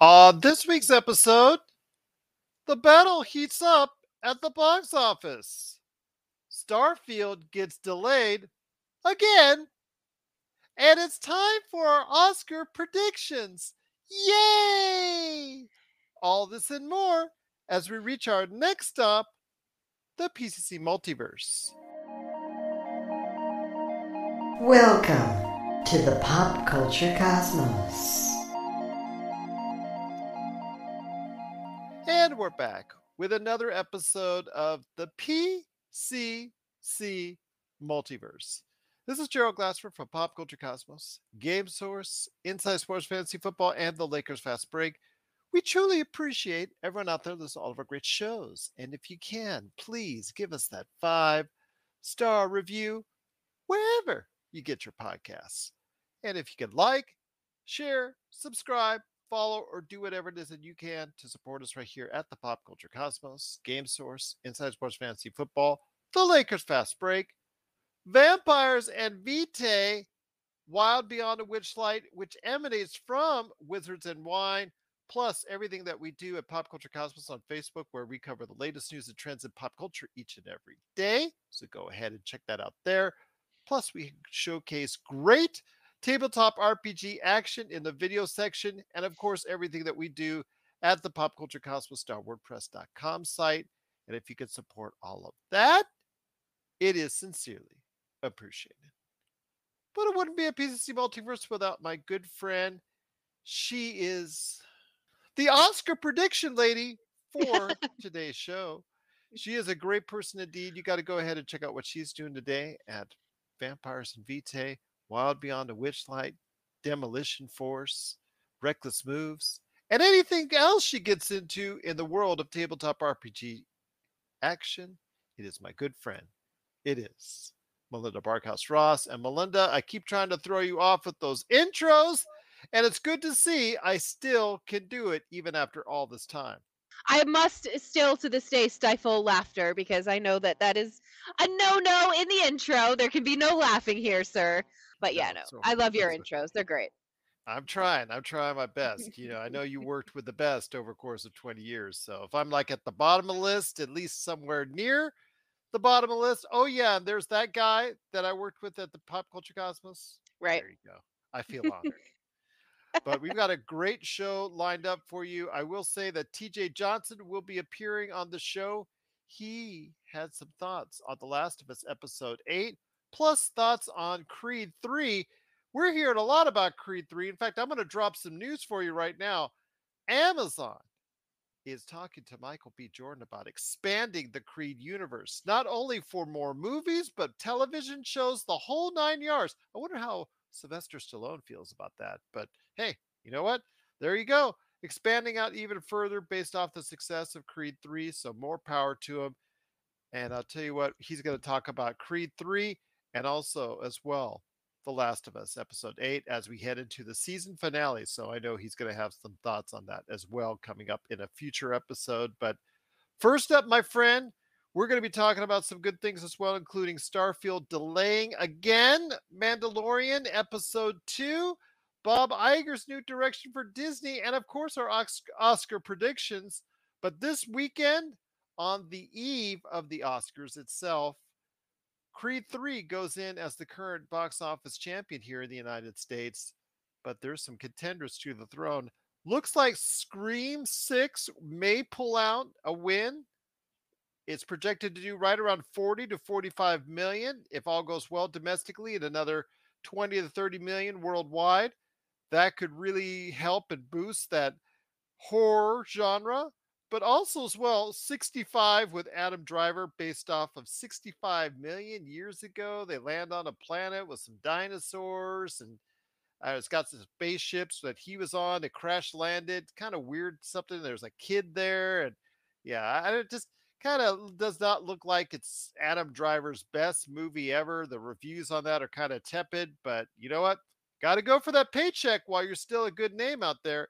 On this week's episode, the battle heats up at the box office. Starfield gets delayed again, and it's time for our Oscar predictions. Yay! All this and more as we reach our next stop, the PCC Multiverse. Welcome to the Pop Culture Cosmos. We're back with another episode of the PCC Multiverse. This is Gerald Glassford from Pop Culture Cosmos, Game Source, Inside Sports Fantasy Football, and the Lakers Fast Break. We truly appreciate everyone out there listening to all of our great shows. And if you can, please give us that five star review wherever you get your podcasts. And if you can like, share, subscribe, follow, or do whatever it is that you can to support us right here at the Pop Culture Cosmos, Game Source, Inside Sports Fantasy Football, the Lakers Fast Break, Vampires and Vitae, Wild Beyond a Witchlight, which emanates from Wizards and Wine, plus everything that we do at Pop Culture Cosmos on Facebook, where we cover the latest news and trends in pop culture each and every day. So go ahead and check that out there. Plus, we showcase great tabletop RPG action in the video section, and of course, everything that we do at the Pop Culture Cosmos WordPress.com site. And if you could support all of that, it is sincerely appreciated. But it wouldn't be a PCC multiverse without my good friend. She is the Oscar prediction lady for today's show. She is a great person indeed. You got to go ahead and check out what she's doing today at Vampires and Vitae, Wild Beyond a Witchlight, Demolition Force, Reckless Moves, and anything else she gets into in the world of tabletop RPG action. It is my good friend. It is Melinda Barkhouse Ross. And Melinda, I keep trying to throw you off with those intros, and it's good to see I still can do it even after all this time. I must still to this day stifle laughter because I know that that is a no no in the intro. There can be no laughing here, sir. But yeah, no, I love your intros. They're great. I'm trying. I'm trying my best. You know, I know you worked with the best over course of 20 years. So if I'm like at the bottom of the list, at least somewhere near the bottom of the list, oh yeah, and there's that guy that I worked with at the Pop Culture Cosmos. Right. There you go. I feel honored. But we've got a great show lined up for you. I will say that TJ Johnson will be appearing on the show. He had some thoughts on The Last of Us episode 8, plus thoughts on Creed 3. We're hearing a lot about Creed 3. In fact, I'm going to drop some news for you right now. Amazon is talking to Michael B. Jordan about expanding the Creed universe, not only for more movies, but television shows, the whole nine yards. I wonder how Sylvester Stallone feels about that. But hey, you know what? There you go. Expanding out even further based off the success of Creed 3. So more power to him. And I'll tell you what, he's going to talk about Creed 3 and also as well The Last of Us episode 8 as we head into the season finale. So I know he's going to have some thoughts on that as well coming up in a future episode. But first up, my friend, we're going to be talking about some good things as well, including Starfield delaying again, Mandalorian episode 2, Bob Iger's new direction for Disney, and of course our Oscar predictions. But this weekend, on the eve of the Oscars itself, Creed 3 goes in as the current box office champion here in the United States, but there's some contenders to the throne. Looks like Scream 6 may pull out a win. It's projected to do right around 40 to 45 million if all goes well domestically and another 20 to 30 million worldwide. That could really help and boost that horror genre but also as well 65 with adam driver based off of 65 million years ago they land on a planet with some dinosaurs and uh, it's got some spaceships that he was on it crash landed kind of weird something there's a kid there and yeah I, it just kind of does not look like it's adam driver's best movie ever the reviews on that are kind of tepid but you know what got to go for that paycheck while you're still a good name out there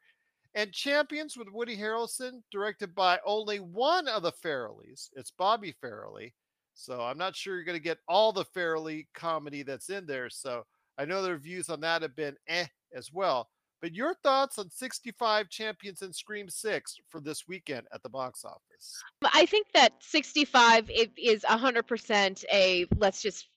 and Champions with Woody Harrelson, directed by only one of the Farrellys. It's Bobby Farrelly. So I'm not sure you're going to get all the Farrelly comedy that's in there. So I know the reviews on that have been eh as well. But your thoughts on 65 Champions and Scream 6 for this weekend at the box office? I think that 65 it is 100% a let's just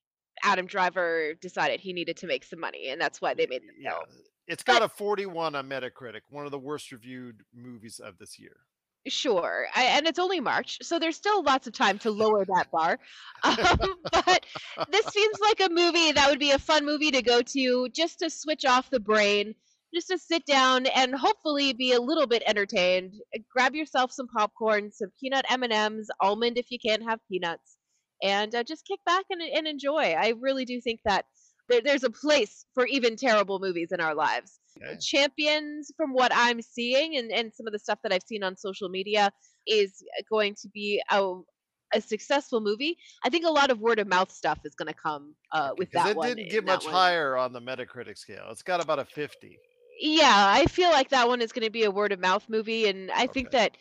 Adam Driver decided he needed to make some money, and that's why they made the Yeah, film. it's got a 41 on Metacritic, one of the worst reviewed movies of this year. Sure, I, and it's only March, so there's still lots of time to lower that bar. Um, but this seems like a movie that would be a fun movie to go to, just to switch off the brain, just to sit down and hopefully be a little bit entertained. Grab yourself some popcorn, some peanut M and M's, almond if you can't have peanuts, and uh, just kick back and, and enjoy. I really do think that there, there's a place for even terrible movies in our lives. Okay. Champions, from what I'm seeing and, and some of the stuff that I've seen on social media, is going to be a, a successful movie. I think a lot of word of mouth stuff is going to come uh, with that it one. didn't get much one. higher on the Metacritic scale. It's got about a 50. Yeah, I feel like that one is going to be a word of mouth movie, and I think that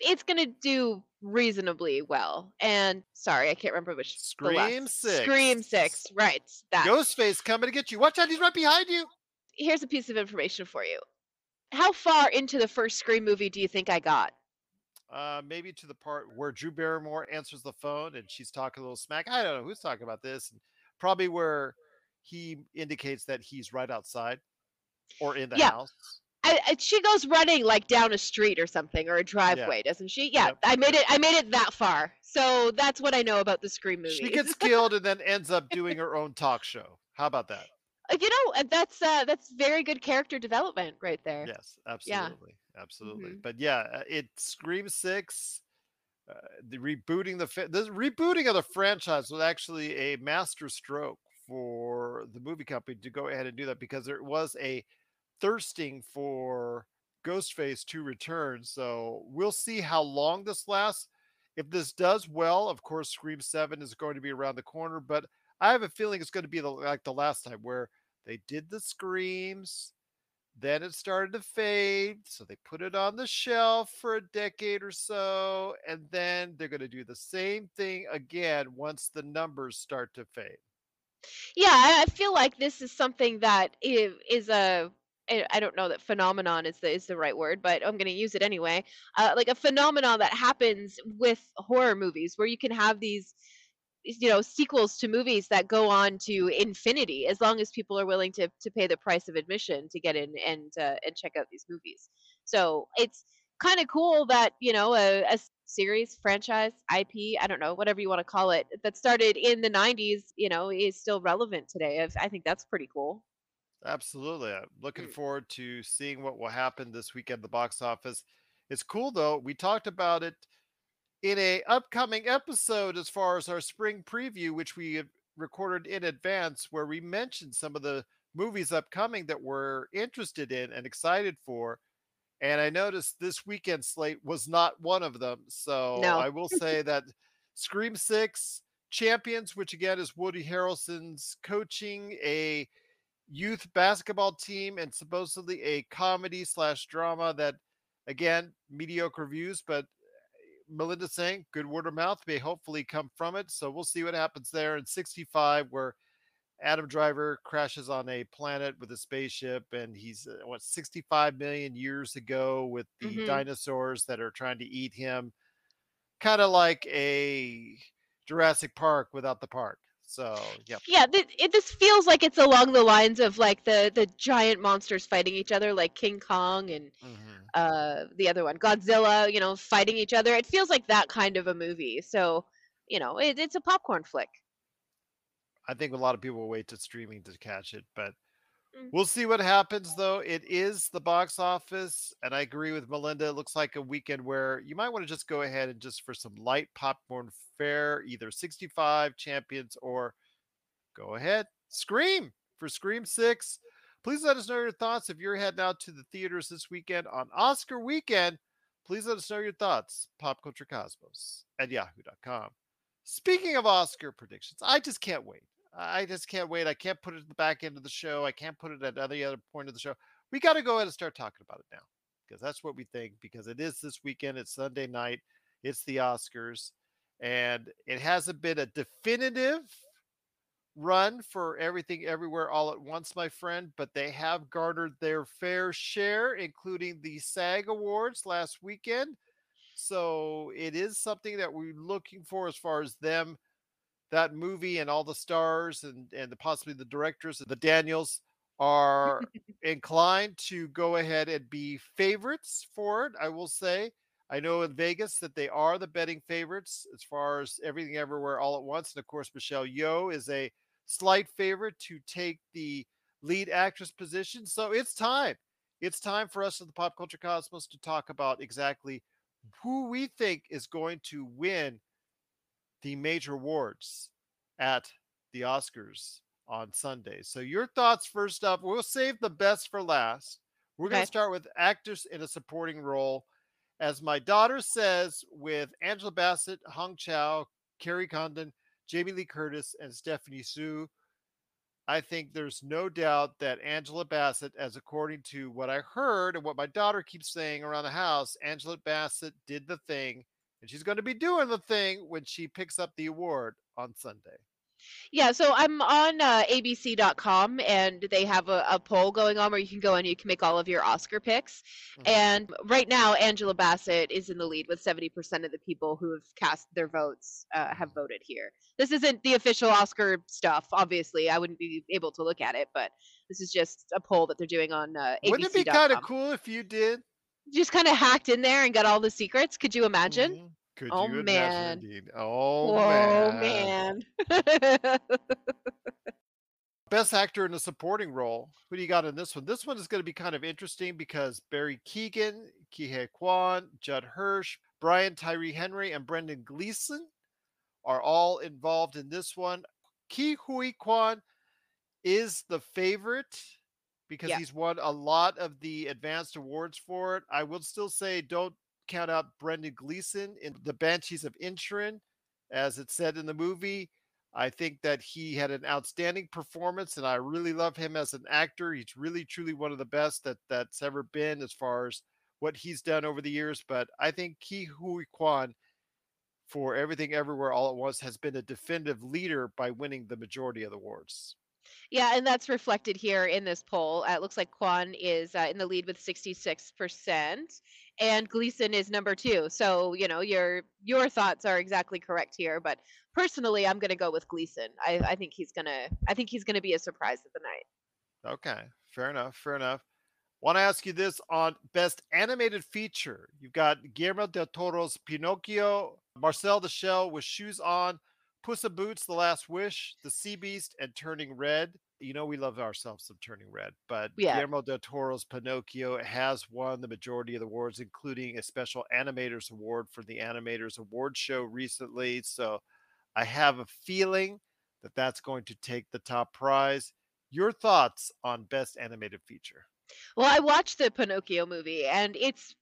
it's to do reasonably well. And sorry, I can't remember which. Scream 6. Scream Six, right? That. Ghostface coming to get you. Watch out, he's right behind you. Here's a piece of information for you. How far into the first Scream movie do you think I got? Uh, maybe to the part where Drew Barrymore answers the phone and she's talking a little smack. I don't know who's talking about this. Probably where he indicates that he's right outside or in the Yeah. house. I, I, she goes running like down a street or something or a driveway, doesn't she? Yeah, Yep. I made it. I made it that far. So that's what I know about the Scream movies. She gets killed and then ends up doing her own talk show. How about that? Uh, you know, that's uh, that's very good character development right there. Yes, absolutely, absolutely. Mhm. But yeah, uh, it Scream Six, uh, the rebooting the fa- the rebooting of the franchise was actually a master stroke for the movie company to go ahead and do that because there was a thirsting for Ghostface to return. So we'll see how long this lasts. If this does well, of course, Scream Seven is going to be around the corner, but I have a feeling it's going to be the, like the last time where they did the screams, then it started to fade, so they put it on the shelf for a decade or so, and then they're going to do the same thing again once the numbers start to fade. Yeah, I feel like this is something that is a I I don't know that phenomenon is the is the right word, but I'm going to use it anyway. Uh, like a phenomenon that happens with horror movies, where you can have these, you know, sequels to movies that go on to infinity, as long as people are willing to to pay the price of admission to get in and uh, and check out these movies. So it's kind of cool that you know a, a series, franchise, IP, I don't know, whatever you want to call it, that started in the 90s, you know, is still relevant today. I I think that's pretty cool. Absolutely. I'm looking Mm. forward to seeing what will happen this weekend at the box office. It's cool though. We talked about it in a upcoming episode as far as our spring preview, which we have recorded in advance, where we mentioned some of the movies upcoming that we're interested in and excited for. And I noticed this weekend slate was not one of them. So No. I will say that Scream Six Champions, which again is Woody Harrelson's coaching a youth basketball team and supposedly a comedy slash drama that again mediocre reviews but melinda saying good word of mouth may hopefully come from it. So we'll see what happens there. In 65 where adam driver crashes on a planet with a spaceship and he's uh, what 65 million years ago with the Mhm. dinosaurs that are trying to eat him. Kind of like a jurassic park without the park so yep Yeah, th- it, this feels like it's along the lines of like the the giant monsters fighting each other, like King Kong and Mhm. uh the other one, Godzilla, you know, fighting each other. It feels like that kind of a movie. So, you know, it, it's a popcorn flick. I think a lot of people will wait to streaming to catch it, but Mm. we'll see what happens though. It is the box office, and I agree with Melinda. It looks like a weekend where you might want to just go ahead and just for some light popcorn fare, either 65 champions or go ahead, Scream for Scream 6. Please let us know your thoughts if you're heading out to the theaters this weekend on Oscar weekend. Please let us know your thoughts. Pop Culture Cosmos at yahoo.com. Speaking of Oscar predictions, I just can't wait. I just can't wait. I can't put it at the back end of the show. I can't put it at any other point of the show. We got to go ahead and start talking about it now because that's what we think. Because it is this weekend. It's Sunday night. It's the Oscars, and it hasn't been a definitive run for everything everywhere all at once, my friend, but they have garnered their fair share, including the SAG Awards last weekend. So it is something that we're looking for as far as them, that movie and all the stars and and the, possibly the directors, of the Daniels are inclined to go ahead and be favorites for it. I will say. I know in Vegas that they are the betting favorites as far as everything everywhere all at once. And of course, Michelle Yeoh is a slight favorite to take the lead actress position. So it's time. It's time for us at the Pop Culture Cosmos to talk about exactly who we think is going to win the major awards at the Oscars on Sunday. So your thoughts first up. We'll save the best for last. We're going to start with actors in a supporting role. As my daughter says, with Angela Bassett, Hong Chau, Kerry Condon, Jamie Lee Curtis, and Stephanie Hsu. I think there's no doubt that Angela Bassett, as according to what I heard and what my daughter keeps saying around the house, Angela Bassett did the thing, and she's going to be doing the thing when she picks up the award on Sunday. Yeah, so I'm on uh, ABC.com and they have a, a poll going on where you can go and you can make all of your Oscar picks. Mhm. And right now, Angela Bassett is in the lead with 70% of the people who have cast their votes uh, have voted here. This isn't the official Oscar stuff, obviously. I wouldn't be able to look at it, but this is just a poll that they're doing on uh, ABC.com. Wouldn't it be kind of cool if you did? Just kind of hacked in there and got all the secrets. Could you imagine? Mhm. Could Oh, you man. imagine? Oh, man. man. Best actor in a supporting role. Who do you got in this one? This one is going to be kind of interesting because Barry Keoghan, Kihei Kwan, Judd Hirsch, Brian Tyree Henry, and Brendan Gleeson are all involved in this one. Ke Huy Quan is the favorite because Yeah. he's won a lot of the advanced awards for it. I will still say don't count out Brendan Gleeson in The Banshees of Inisherin, as it said in the movie. I think that he had an outstanding performance, and I really love him as an actor. He's really, truly one of the best that that's ever been as far as what he's done over the years. But I think Ke Huy Quan for Everything Everywhere All at Once has been a definitive leader by winning the majority of the awards. Yeah, and that's reflected here in this poll. Uh, it looks like Quan is uh, in the lead with 66%, and Gleeson is number two. So, you know, your your thoughts are exactly correct here. But personally, I'm going to go with Gleeson. I, I think he's gonna. I think he's going to be a surprise of the night. Okay, fair enough, fair enough. Want to ask you this on Best Animated Feature? You've got Guillermo del Toro's Pinocchio, Marcel the Shell with Shoes On, Puss in Boots, The Last Wish, The Sea Beast, and Turning Red. You know we love ourselves some Turning Red, but Yeah. Guillermo del Toro's Pinocchio has won the majority of the awards, including a special Animators Award for the Animators Award Show recently. So I have a feeling that that's going to take the top prize. Your thoughts on Best Animated Feature? Well, I watched the Pinocchio movie, and it's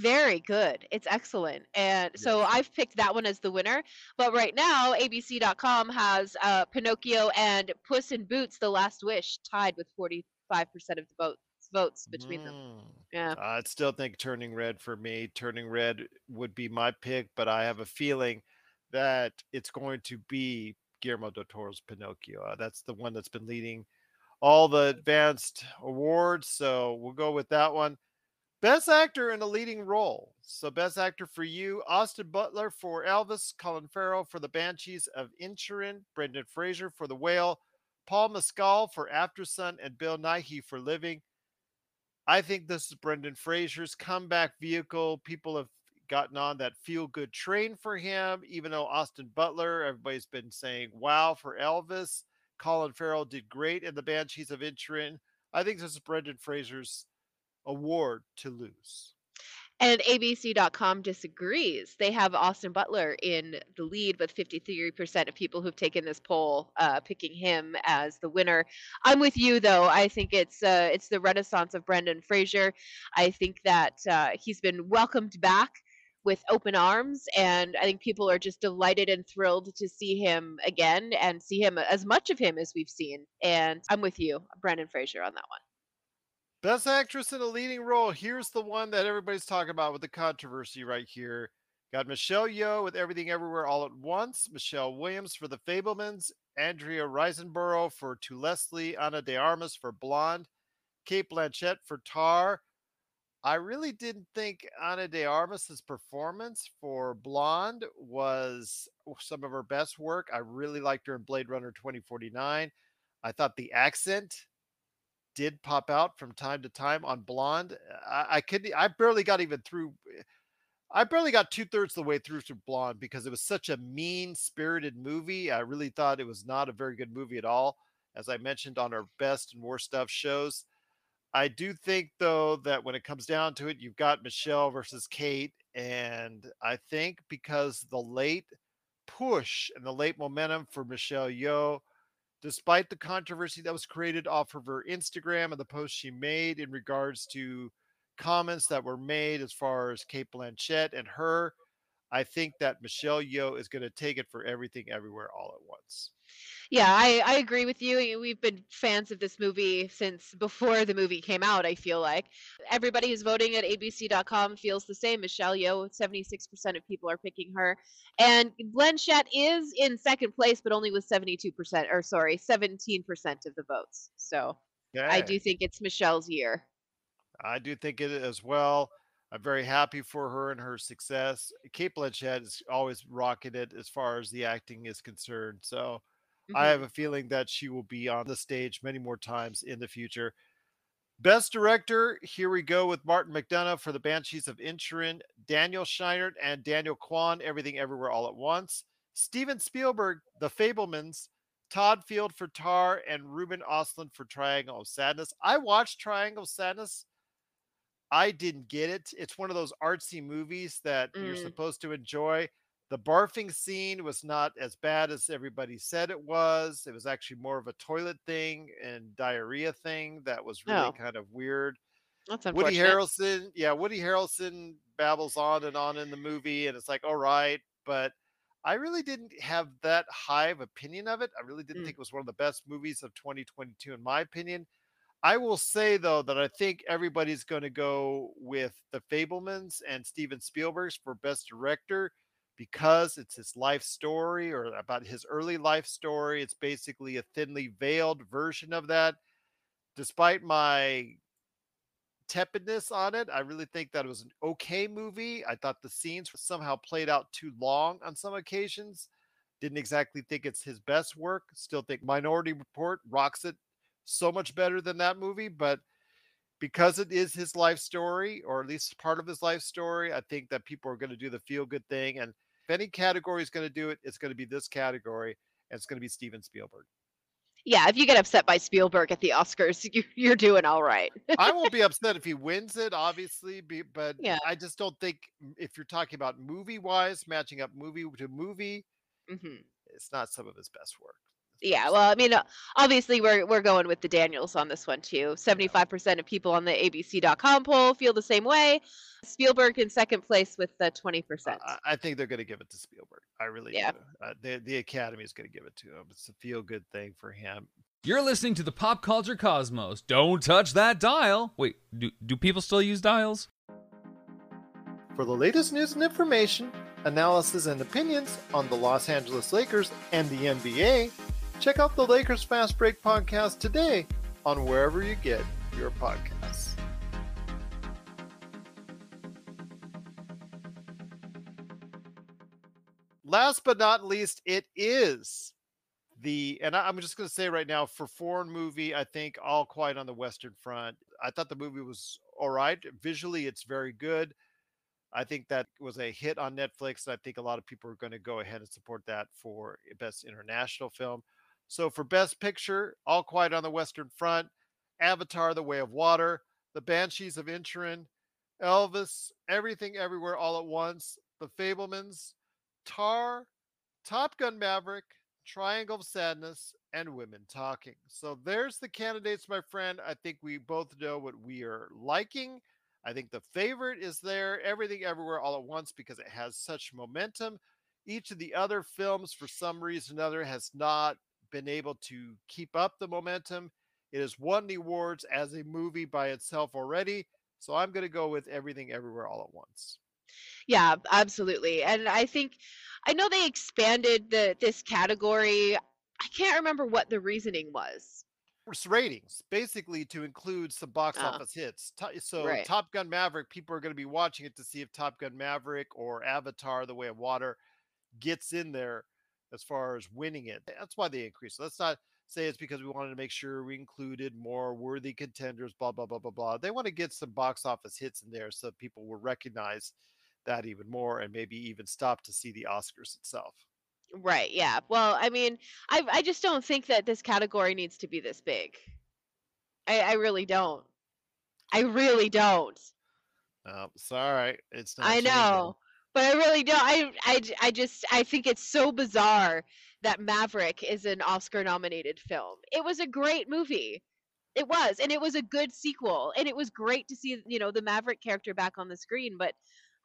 very good. It's excellent, and so I've picked that one as the winner. But right now, ABC.com has uh, Pinocchio and Puss in Boots: The Last Wish tied with 45% of the votes votes between them. Mm. Yeah. I'd still think Turning Red for me. Turning Red would be my pick, but I have a feeling that it's going to be Guillermo del Toro's Pinocchio. Uh, that's the one that's been leading all the advanced awards. So we'll go with that one. Best actor in a leading role. So best actor for you, Austin Butler for Elvis, Colin Farrell for The Banshees of Inisherin, Brendan Fraser for The Whale, Paul Mescal for Aftersun, and Bill Nighy for Living. I think this is Brendan Fraser's comeback vehicle. People have gotten on that feel good train for him, even though Austin Butler, everybody's been saying wow for Elvis. Colin Farrell did great in the Banshees of Inisherin. I think this is Brendan Fraser's award to lose. And ABC.com disagrees. They have Austin Butler in the lead with 53% of people who've taken this poll uh, picking him as the winner. I'm with you though. I think it's uh, it's the renaissance of Brendan Fraser. I think that uh, he's been welcomed back with open arms, and I think people are just delighted and thrilled to see him again and see him as much of him as we've seen. And I'm with you, Brendan Fraser, on that one. Best actress in a leading role. Here's the one that everybody's talking about with the controversy right here. Got Michelle Yeoh with Everything Everywhere All at Once, Michelle Williams for The Fabelmans, Andrea Riseborough for To Leslie, Ana de Armas for Blonde, Cate Blanchett for Tar. I really didn't think Ana de Armas's performance for Blonde was some of her best work. I really liked her in Blade Runner 2049. I thought the accent did pop out from time to time on Blonde. I, I couldn't. I barely got even through. Eh, I barely got two thirds of the way through to Blonde because it was such a mean spirited movie. I really thought it was not a very good movie at all. As I mentioned on our best and worst stuff shows, I do think though that when it comes down to it, you've got Michelle versus Kate, and I think because the late push and the late momentum for Michelle Yeoh despite the controversy that was created off of her Instagram and the post she made in regards to comments that were made as far as Cate Blanchett and her, I think that Michelle Yeoh is going to take it for everything everywhere all at once. Yeah, I, I agree with you. We've been fans of this movie since before the movie came out, I feel like. Everybody who's voting at abc.com feels the same. Michelle Yeoh, 76% of people are picking her. And Blanchett is in second place, but only with 72%, or sorry, 17% of the votes. So I do think it's Michelle's year. I do think it as well. I'm very happy for her and her success. Cate Blanchett is always rocking it as far as the acting is concerned. So I hmm have a feeling that she will be on the stage many more times in the future. Best director, here we go with Martin McDonagh for The Banshees of Inisherin, Daniel Scheinert and Daniel Kwan, Everything Everywhere All at Once, Steven Spielberg, The Fabelmans, Todd Field for Tar, and Ruben Ostlund for Triangle of Sadness. I watched Triangle of Sadness. I didn't get it. It's one of those artsy movies that you're Mm. supposed to enjoy. The barfing scene was not as bad as everybody said it was. It was actually more of a toilet thing and diarrhea thing that was really Oh, kind of weird. that's Woody. Harrelson, yeah, Woody Harrelson babbles on and on in the movie, and it's like, all right, but I really didn't have that high of opinion of it. I really didn't Mm. think it was one of the best movies of 2022, in my opinion. I will say though that I think everybody's going to go with the Fabelmans and Steven Spielberg's for best director because it's his life story or about his early life story. It's basically a thinly veiled version of that. Despite my tepidness on it, I really think that it was an okay movie. I thought the scenes somehow played out too long on some occasions. Didn't exactly think it's his best work. Still think Minority Report rocks it so much better than that movie, but because it is his life story, or at least part of his life story, I think that people are going to do the feel good thing. And if any category is going to do it, it's going to be this category, and it's going to be Steven Spielberg. Yeah, if you get upset by Spielberg at the Oscars, you, you're doing all right. I won't be upset if he wins it, obviously, but yeah. I just don't think if you're talking about movie wise, matching up movie to movie, hmm it's not some of his best work. Yeah, well, I mean, uh, obviously we're we're going with the Daniels on this one too. 75% of people on the ABC.com poll feel the same way. Spielberg in second place with the 20%. I, I I think they're going to give it to Spielberg. I really Yeah. do. Uh, the the Academy is going to give it to him. It's a feel good thing for him. You're listening to the Pop Culture Cosmos. Don't touch that dial. Wait, do, do people still use dials? For the latest news and information, analysis and opinions on the Los Angeles Lakers and the NBA, check out the Lakers Fast Break podcast today on wherever you get your podcasts. Last but not least, it is the and I'm just going to say right now for foreign movie, I think All Quiet on the Western Front. I thought the movie was all right. Visually, it's very good. I think that was a hit on Netflix. I think a lot of people are going to go ahead and support that for best international film. So for best picture, All Quiet on the Western Front, Avatar: The Way of Water, The Banshees of Inisherin, Elvis, Everything Everywhere All at Once, The Fabelmans, Tar, Top Gun Maverick, Triangle of Sadness, and Women Talking. So there's the candidates, my friend. I think we both know what we are liking. I think the favorite is there, Everything Everywhere All at Once, because it has such momentum. Each of the other films, for some reason or another, has not been able to keep up the momentum. It has won the awards as a movie by itself already. So I'm going to go with Everything Everywhere All at Once. Yeah, absolutely. And I think I know they expanded the this category. I can't remember what the reasoning was. It's ratings, basically to include some box Ah. office hits. So Right. Top Gun Maverick, people are going to be watching it to see if Top Gun Maverick or Avatar: The Way of Water gets in there as far as winning it. That's why they increased. Let's not say it's because we wanted to make sure we included more worthy contenders. Blah blah blah blah blah. They want to get some box office hits in there so people will recognize that even more and maybe even stop to see the Oscars itself. Right, yeah. Well, I mean, I I just don't think that this category needs to be this big. I I really don't. I really don't. Um, sorry, it's not. I know, but I really don't. I, I, I just I think it's so bizarre that Maverick is an Oscar nominated film. It was a great movie. It was, and it was a good sequel, and it was great to see you know the Maverick character back on the screen. But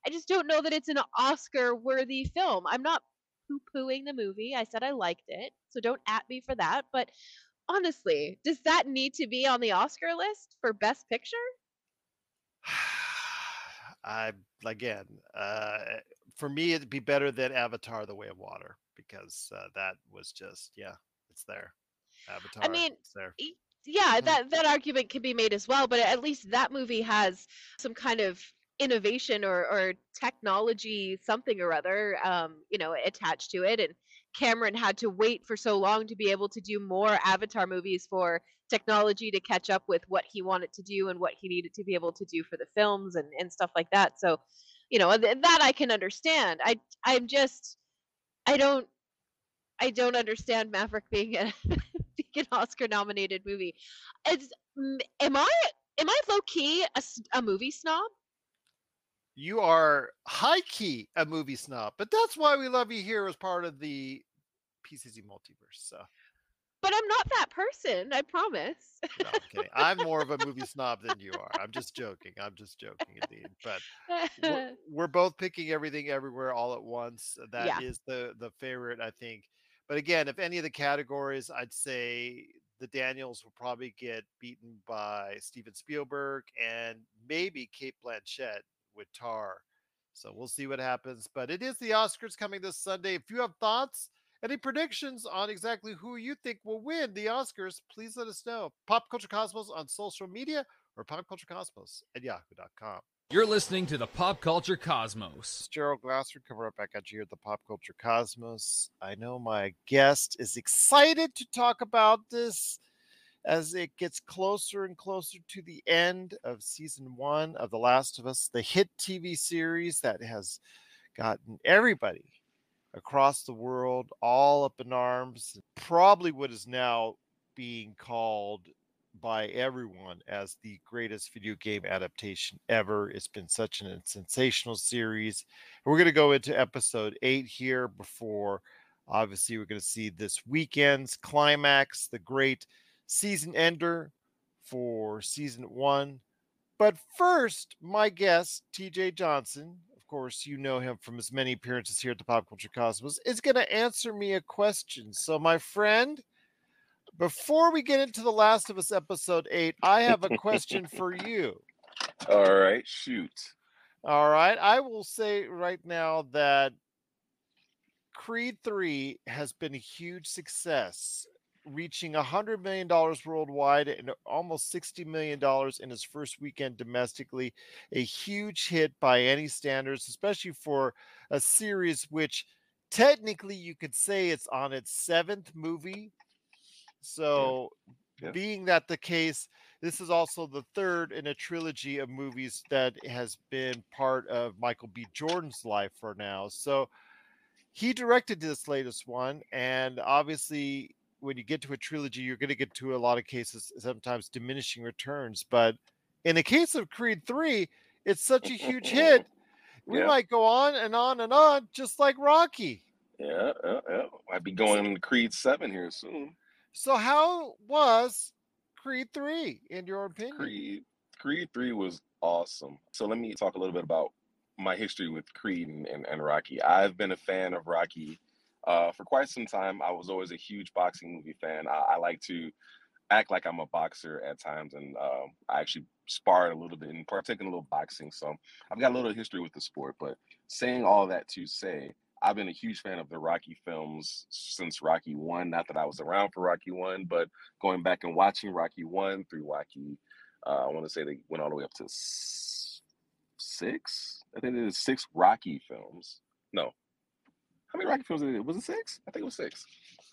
I just don't know that it's an Oscar worthy film. I'm not poo pooing the movie. I said I liked it, so don't at me for that. But honestly, does that need to be on the Oscar list for Best Picture? I again, uh, for me, it'd be better than Avatar: The Way of Water because uh, that was just yeah, it's there. Avatar, I mean. Yeah Mm. that that argument can be made as well but at least that movie has some kind of innovation or or technology something or other um you know attached to it and cameron had to wait for so long to be able to do more avatar movies for technology to catch up with what he wanted to do and what he needed to be able to do for the films and and stuff like that so you know th- that i can understand i i'm just i don't I don't understand Maverick being a being an Oscar nominated movie. It's, m- am I am I low key a movie snob? You are high key a movie snob, but that's why we love you here as part of the PCC multiverse. So But I'm not that person. I promise. no, I'm kidding. I'm more of a movie snob than you are. I'm just joking. I'm just joking, indeed. But we're, we're both picking everything everywhere all at once. That is Yeah. the the favorite, I think. But again, if any of the categories, I'd say the Daniels will probably get beaten by Steven Spielberg and maybe Cate Blanchett with Tar. So we'll see what happens. But it is the Oscars coming this Sunday. If you have thoughts, any predictions on exactly who you think will win the Oscars, please let us know. Pop Culture Cosmos on social media or popculturecosmos at yahoo.com. You're listening to the Pop Culture Cosmos. It's Gerald Glassford coming right back at you here at the Pop Culture Cosmos. I know my guest is excited to talk about this as it gets closer and closer to the end of season one of The Last of Us, the hit TV series that has gotten everybody across the world all up in arms. Probably what is now being called by everyone as the greatest video game adaptation ever. It's been such an sensational series. We're going to go into episode eight here before, obviously, we're going to see this weekend's climax, the great season ender for season one. But first, my guest, TJ Johnson, of course, you know him from his many appearances here at the Pop Culture Cosmos, is going to answer me a question. So, my friend, before we get into The Last of Us episode eight, I have a question for you. All right, shoot. All right. I will say right now that Creed 3 has been a huge success, reaching $100 million worldwide and almost $60 million in his first weekend domestically. A huge hit by any standards, especially for a series which technically you could say it's on its seventh movie. So, Yeah. being that the case, this is also the third in a trilogy of movies that has been part of Michael B. Jordan's life for now. So he directed this latest one, and obviously, when you get to a trilogy, you're going to get to a lot of cases sometimes diminishing returns. But in the case of Creed 3, it's such a huge hit. We Yeah. might go on and on and on, just like Rocky. Yeah, yeah, yeah. I'd be going to Creed 7 here soon. So, how was Creed 3, in your opinion? Creed Creed 3 was awesome. So let me talk a little bit about my history with Creed and, and, and Rocky. I've been a fan of Rocky uh, for quite some time. I was always a huge boxing movie fan. I, I like to act like I'm a boxer at times, and um, I actually sparred a little bit and partake in a little boxing. So I've got a little history with the sport. But saying all that to say, I've been a huge fan of the Rocky films since Rocky One. Not that I was around for Rocky One, but going back and watching Rocky One through Rocky, uh, I want to say they went all the way up to six. I think it is six Rocky films. No, how many Rocky films did it? Was it six? I think it was six.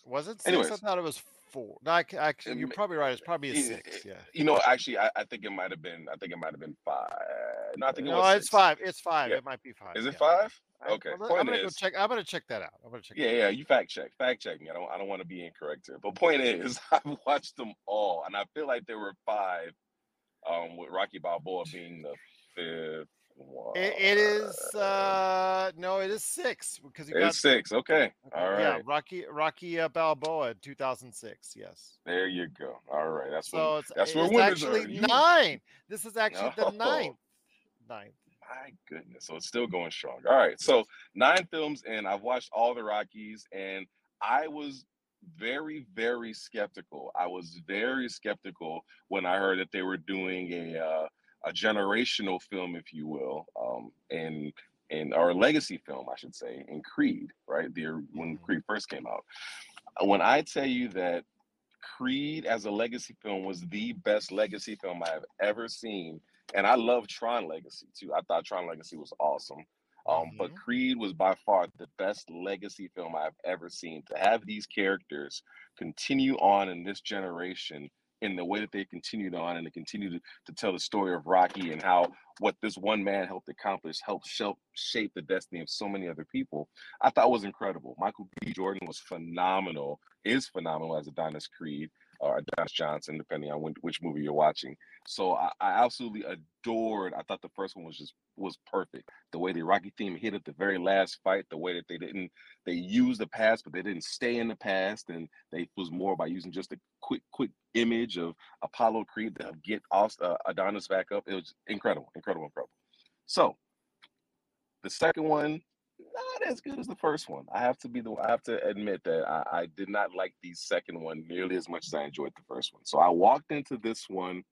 Was it six? Anyways. I thought it was four. No, I, actually, you're probably right. It's probably a six. Yeah. You know, actually, I, I think it might have been. I think it might have been five. No, I think it No, was. it's six. five. It's five. Yeah. It might be five. Is it yeah. five? I- Okay, point I'm gonna go check. I'm gonna check that out. I'm gonna check. Yeah, yeah. You fact check, fact check me. I don't, I don't want to be incorrect here. But point is, I've watched them all, and I feel like there were five. Um, with Rocky Balboa being the fifth. It, it is. uh No, it is six because you got It's six. Okay. All right. Yeah, Rocky Rocky uh, Balboa, 2006. Yes. There you go. All right. That's So what. it's, that's where winners are. actually You- nine. This is actually the Oh. ninth. Ninth. My goodness. So it's still going strong. All right. So nine films and I've watched all the Rockies and I was very, very skeptical. I was very skeptical when I heard that they were doing a uh, a generational film, if you will, um, and and or a legacy film, I should say, in Creed, right? The when Mhm. Creed first came out. When I tell you that Creed as a legacy film was the best legacy film I have ever seen, and I love Tron Legacy too. I thought Tron Legacy was awesome. Um, but Mhm. Creed was by far the best legacy film I've ever seen. To have these characters continue on in this generation in the way that they continued on and to continue to, to tell the story of Rocky and how what this one man helped accomplish helped shape, shape the destiny of so many other people, I thought was incredible. Michael B. Jordan was phenomenal, is phenomenal as Adonis Creed or Adonis Johnson, depending on when, which movie you're watching. So I, I absolutely adored. I thought the first one was just was perfect. The way the Rocky theme hit at the very last fight, the way that they didn't they used the past, but they didn't stay in the past, and they was more by using just a quick quick image of Apollo Creed to get uh, Adonis back up. It was incredible, incredible, incredible. So the second one, not as good as the first one. I have to be the I have to admit that I, I did not like the second one nearly as much as I enjoyed the first one. So I walked into this one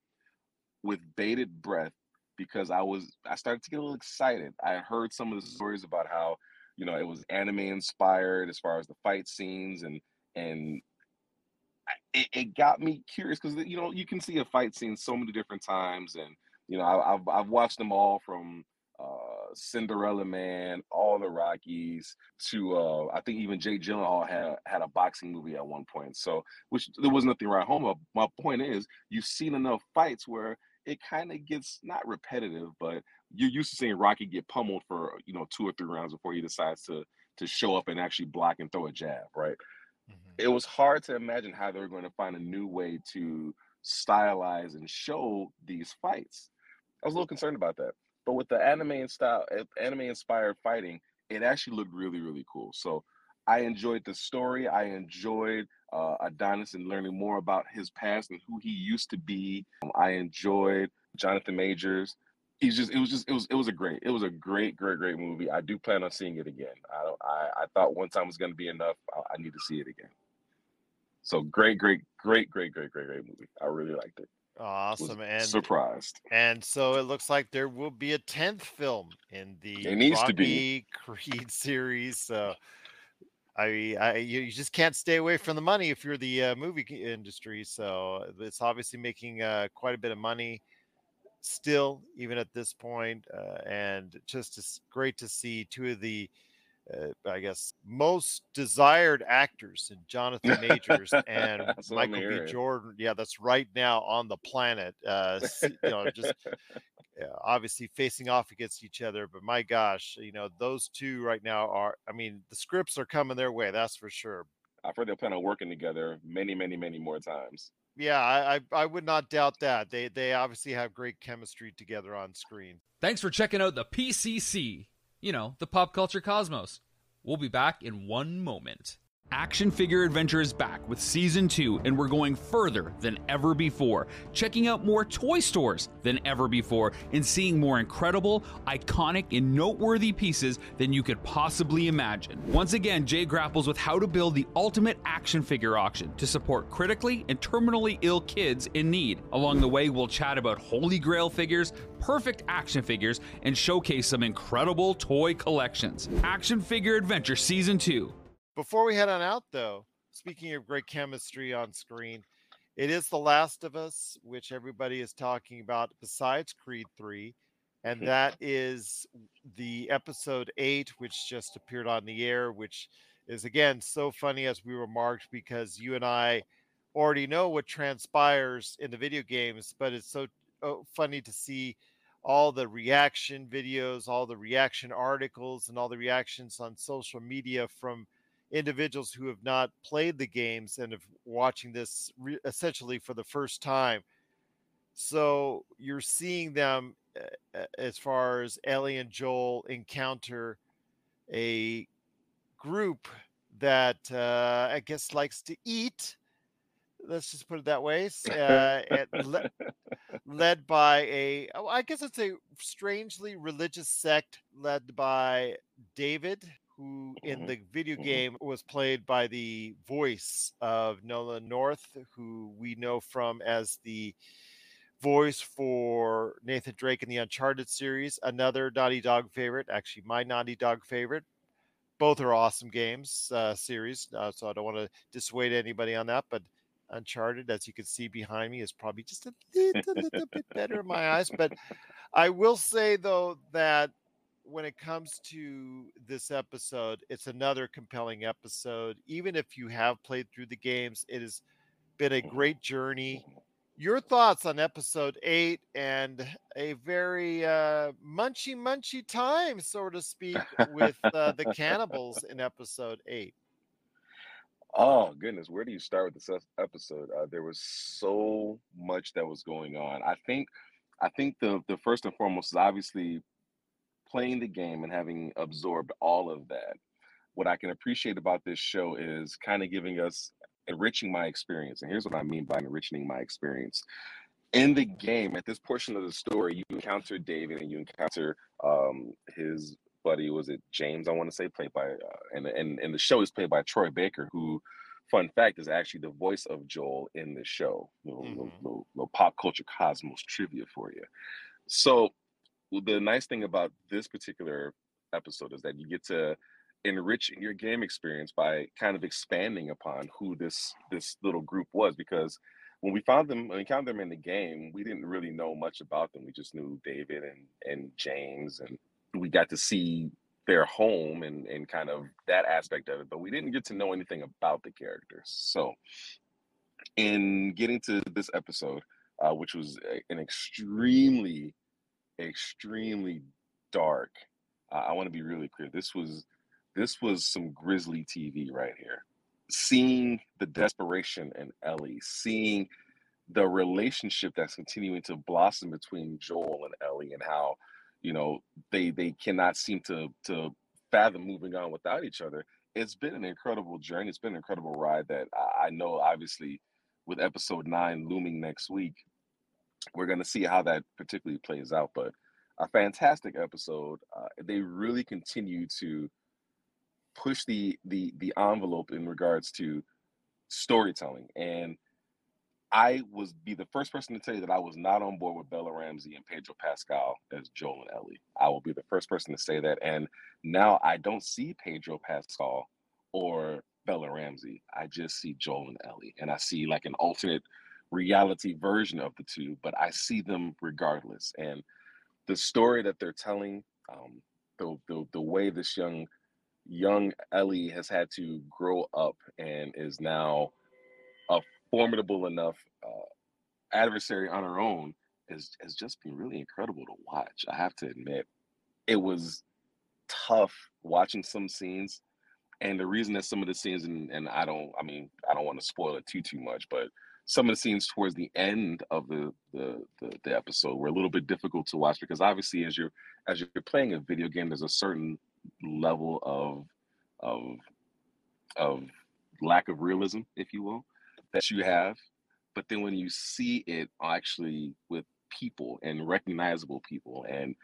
with bated breath because I was I started to get a little excited. I heard some of the stories about how you know it was anime inspired as far as the fight scenes and and it, it got me curious because you know you can see a fight scene so many different times and you know I, I've I've watched them all from uh, Cinderella Man, all the Rockies to uh, I think even Jake Gyllenhaal had had a boxing movie at one point. So which there was nothing right home. My point is you've seen enough fights where it kind of gets not repetitive, but you're used to seeing Rocky get pummeled for you know two or three rounds before he decides to to show up and actually block and throw a jab, right? Mhm. It was hard to imagine how they were going to find a new way to stylize and show these fights. I was a little concerned about that, but with the anime style, eh, anime inspired fighting, it actually looked really really cool. So I enjoyed the story. I enjoyed uh, Adonis and learning more about his past and who he used to be. Um, I enjoyed Jonathan Majors. He's just it was just it was it was a great it was a great great great movie. I do plan on seeing it again. I don't I, I thought one time was going to be enough. I, I need to see it again. So great great great great great great great movie. I really liked it. Awesome. And surprised. and so it looks like there will be a tenth film in the It needs to be. Rocky Creed series. So I, I you, you just can't stay away from the money if you're the uh, movie industry. So it's obviously making uh, quite a bit of money still, even at this point. Uh, and just it's great to see two of the, uh, I guess, most desired actors in Jonathan Majors and That's what I'm Michael B. hearing. Jordan. Yeah, that's right now on the planet. Uh, you know, just yeah, obviously facing off against each other. But my gosh, you know, those two right now are, I mean, the scripts are coming their way, that's for sure. I've heard they plan on working together many many many more times. Yeah, I, I, I would not doubt that. They they obviously have great chemistry together on screen. Thanks for checking out the PCC, you know, the pop culture cosmos. We'll be back in one moment. Action Figure Adventure is back with season two, and we're going further than ever before, checking out more toy stores than ever before, and seeing more incredible, iconic, and noteworthy pieces than you could possibly imagine. Once again, Jay grapples with how to build the ultimate action figure auction to support critically and terminally ill kids in need. Along the way, we'll chat about Holy Grail figures, perfect action figures, and showcase some incredible toy collections. Action Figure Adventure Season 2 Before we head on out, though, speaking of great chemistry on screen, it is The Last of Us, which everybody is talking about besides Creed 3. And mm-hmm. that is the episode eight, which just appeared on the air, which is again so funny as we remarked because you and I already know what transpires in the video games, but it's so oh, funny to see all the reaction videos, all the reaction articles, and all the reactions on social media from individuals who have not played the games and have watching this re- essentially for the first time. So you're seeing them uh, as far as Ellie and Joel encounter a group that uh, I guess likes to eat. Let's just put it that way. Uh, le- led by a, oh, guess it's a strangely religious sect led by David, who in Mhm, the video mhm. game was played by the voice of Nolan North, who we know from as the voice for Nathan Drake in the Uncharted series, another Naughty Dog favorite, actually my Naughty Dog favorite. Both are awesome games uh, series, uh, so I don't want to dissuade anybody on that. But Uncharted, as you can see behind me, is probably just a little, little bit better in my eyes. But I will say though that when it comes to this episode, it's another compelling episode. Even if you have played through the games, it has been a great journey your thoughts on episode eight and a very uh, munchy munchy time, so to speak, with uh, the cannibals in episode eight. Oh goodness, where do you start with this episode? Uh, there was so much that was going on. I think, I think the the first and foremost is obviously playing the game and having absorbed all of that. What I can appreciate about this show is kind of giving us enriching my experience. And here's what I mean by enriching my experience. In the game, at this portion of the story, you encounter David and you encounter um, his buddy. Was it James? I want to say played by, uh, and and and the show is played by Troy Baker, who, fun fact, is actually the voice of Joel in the show. Little, little, Mhm. little, little pop culture cosmos trivia for you. So the nice thing about this particular episode is that you get to enrich your game experience by kind of expanding upon who this this little group was because when we found them when we found them in the game we didn't really know much about them. We just knew david and and james and we got to see their home and and kind of that aspect of it but we didn't get to know anything about the characters so in getting to this episode uh, which was a- an extremely extremely dark. Uh, I want to be really clear. This was this was some grisly TV right here. Seeing the desperation in Ellie, seeing the relationship that's continuing to blossom between Joel and Ellie, and how you know they they cannot seem to to fathom moving on without each other. It's been an incredible journey. It's been an incredible ride that I, I know. Obviously, with episode nine looming next week, we're going to see how that particularly plays out. But a fantastic episode. Uh, they really continue to push the the the envelope in regards to storytelling. And I was be the first person to tell you that I was not on board with Bella Ramsey and Pedro Pascal as Joel and Ellie. I will be the first person to say that. And now I don't see Pedro Pascal or Bella Ramsey. I just see Joel and Ellie, and I see like an alternate reality version of the two, but I see them regardless. And the story that they're telling, um, the, the the way this young young Ellie has had to grow up and is now a formidable enough uh, adversary on her own is has just been really incredible to watch. I have to admit, it was tough watching some scenes, and the reason that some of the scenes and and I don't, I mean, I don't want to spoil it too too much, but some of the scenes towards the end of the, the the the episode were a little bit difficult to watch because obviously as you're as you're playing a video game, there's a certain level of of of lack of realism, if you will, that you have. But then when you see it actually with people and recognizable people and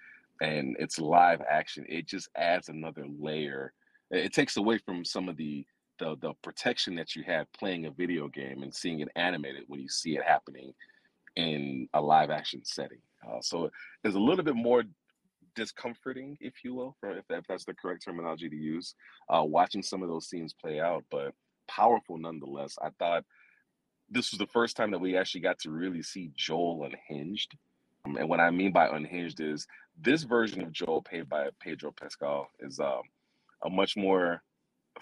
and it's live action, it just adds another layer. It takes away from some of the the the protection that you have playing a video game and seeing it animated when you see it happening in a live action setting. Uh, so it's a little bit more discomforting, if you will, if, if that's the correct terminology to use, uh, watching some of those scenes play out, but powerful nonetheless. I thought this was the first time that we actually got to really see Joel unhinged. Um, and what I mean by unhinged is this version of Joel, played by Pedro Pascal, is um, a much more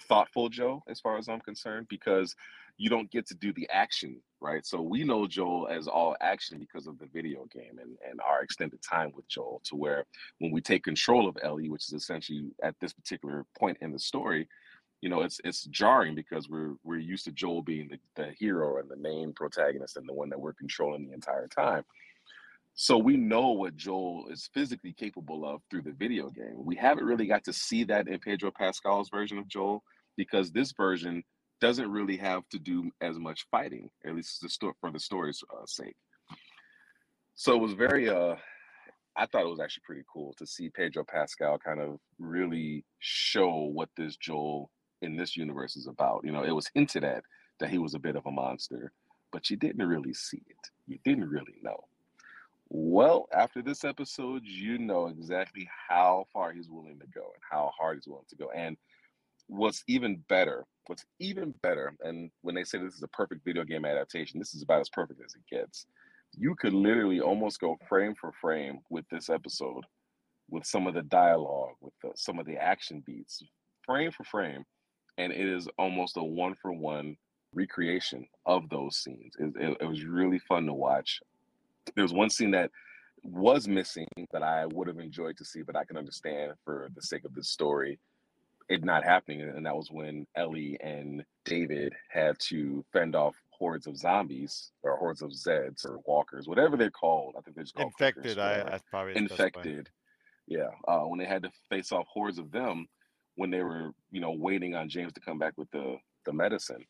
thoughtful Joe, as far as I'm concerned, because you don't get to do the action, right? So we know Joel as all action because of the video game and, and our extended time with Joel, to where when we take control of Ellie, which is essentially at this particular point in the story, you know, it's it's jarring because we're we're used to Joel being the, the hero and the main protagonist and the one that we're controlling the entire time. So we know what Joel is physically capable of through the video game. We haven't really got to see that in Pedro Pascal's version of Joel because this version doesn't really have to do as much fighting, at least the sto- for the story's uh, sake. So it was very, uh, I thought it was actually pretty cool to see Pedro Pascal kind of really show what this Joel in this universe is about. You know, it was hinted at that he was a bit of a monster, but you didn't really see it. You didn't really know. Well, after this episode, you know exactly how far he's willing to go and how hard he's willing to go. And what's even better, what's even better, and when they say this is a perfect video game adaptation, this is about as perfect as it gets. You could literally almost go frame for frame with this episode, with some of the dialogue, with the, some of the action beats, frame for frame, and it is almost a one for one recreation of those scenes. It, it, it was really fun to watch there was one scene that was missing that I would have enjoyed to see, but I can understand for the sake of the story, it not happening. And that was when Ellie and David had to fend off hordes of zombies or hordes of Zeds or walkers, whatever they're called. I think they're just called infected. I, I probably infected. Yeah, uh, when they had to face off hordes of them, when they were you know waiting on James to come back with the the medicine,